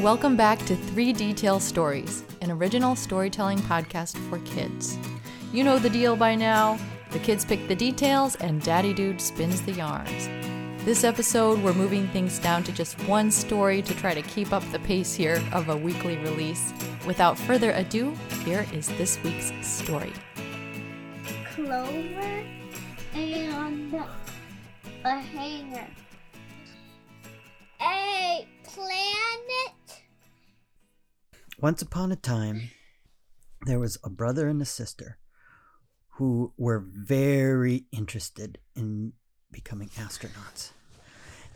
Welcome back to Three Detail Stories, an original storytelling podcast for kids. You know the deal by now. The kids pick the details, and Daddy Dude spins the yarns. This episode, we're moving things down to just one story to try to keep up the pace here of a weekly release. Without further ado, here is this week's story. Clover and a hanger. Once upon a time, there was a brother and a sister who were very interested in becoming astronauts.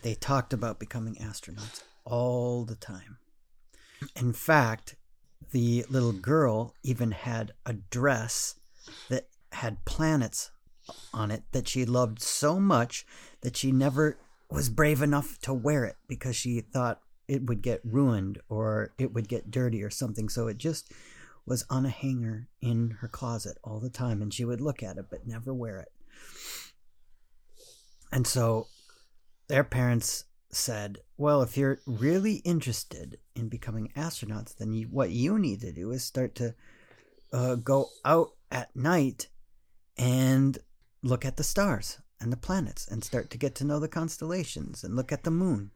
They talked about becoming astronauts all the time. In fact, the little girl even had a dress that had planets on it that she loved so much that she never was brave enough to wear it because she thought it would get ruined or it would get dirty or something. So it just was on a hanger in her closet all the time and she would look at it but never wear it. And so their parents said, Well, if you're really interested in becoming astronauts, then you, what you need to do is start to uh, go out at night and look at the stars and the planets and start to get to know the constellations and look at the moon.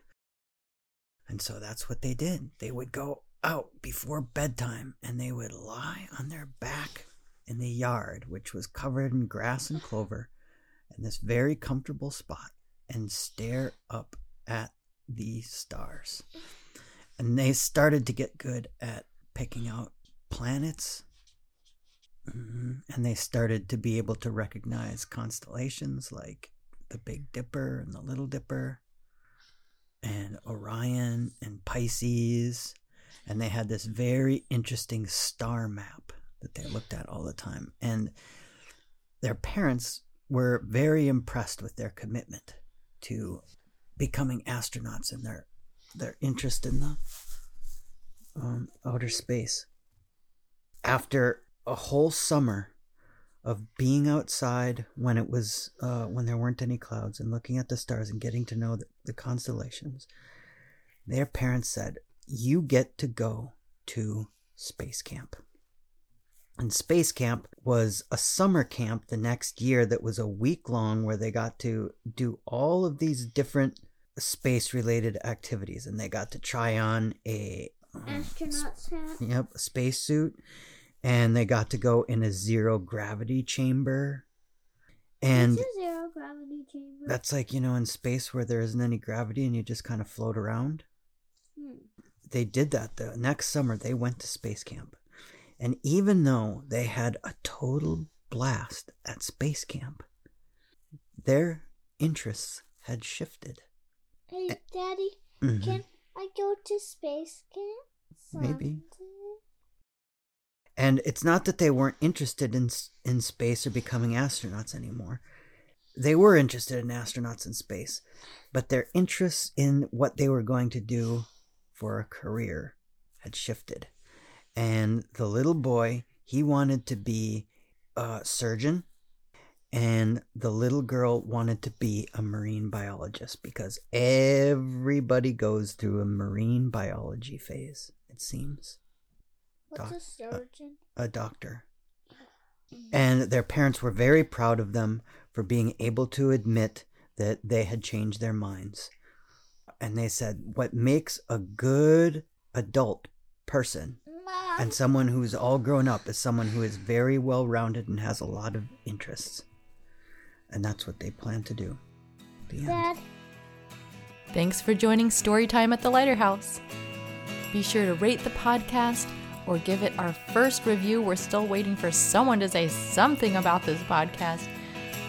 And so that's what they did. They would go out before bedtime and they would lie on their back in the yard, which was covered in grass and clover, in this very comfortable spot and stare up at the stars. And they started to get good at picking out planets. Mhm. And they started to be able to recognize constellations like the Big Dipper and the Little Dipper and Orion and Pisces. And they had this very interesting star map that they looked at all the time. And their parents were very impressed with their commitment to becoming astronauts and their their interest in the um, outer space. After a whole summer of being outside when it was uh, when there weren't any clouds and looking at the stars and getting to know the, the constellations, their parents said, "You get to go to space camp." And space camp was a summer camp the next year that was a week long where they got to do all of these different space related activities and they got to try on a um, Astronaut's hat. yep, a spacesuit and they got to go in a zero gravity chamber. And zero gravity chamber? that's like, you know, in space where there isn't any gravity and you just kind of float around. Hmm. they did that the next summer they went to space camp and even though they had a total blast at space camp their interests had shifted Hey, Daddy, Mhm. can I go to space camp? Maybe. And it's not that they weren't interested in in space or becoming astronauts anymore. They were interested in astronauts in space but their interest in what they were going to do for a career had shifted. And the little boy he wanted to be a surgeon and the little girl wanted to be a marine biologist because everybody goes through a marine biology phase it seems What's Doc- a uh, surgeon? a doctor. Mm-hmm. And their parents were very proud of them for being able to admit that they had changed their minds. And they said, What makes a good adult person Mom, and someone who's all grown up is someone who is very well rounded and has a lot of interests. And that's what they plan to do. The end. Dad, Thanks for joining Storytime at the Lighthouse. Be sure to rate the podcast or give it our first review. We're still waiting for someone to say something about this podcast.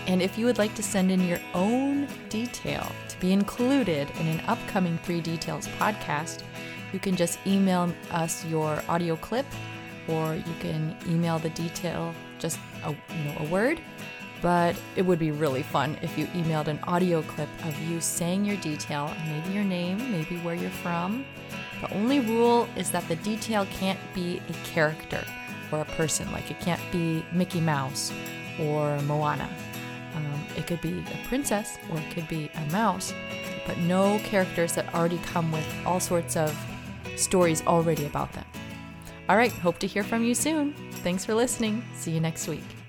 And if you would like to send in your own detail to be included in an upcoming Three Details podcast, you can just email us your audio clip or you can email the detail just a, you know, a word but it would be really fun if you emailed an audio clip of you saying your detail, maybe your name, maybe where you're from. The only rule is that the detail can't be a character or a person, like it can't be Mickey Mouse or Moana. Um, it could be a princess or it could be a mouse, but no characters that already come with all sorts of stories already about them. All right, hope to hear from you soon. Thanks for listening. See you next week.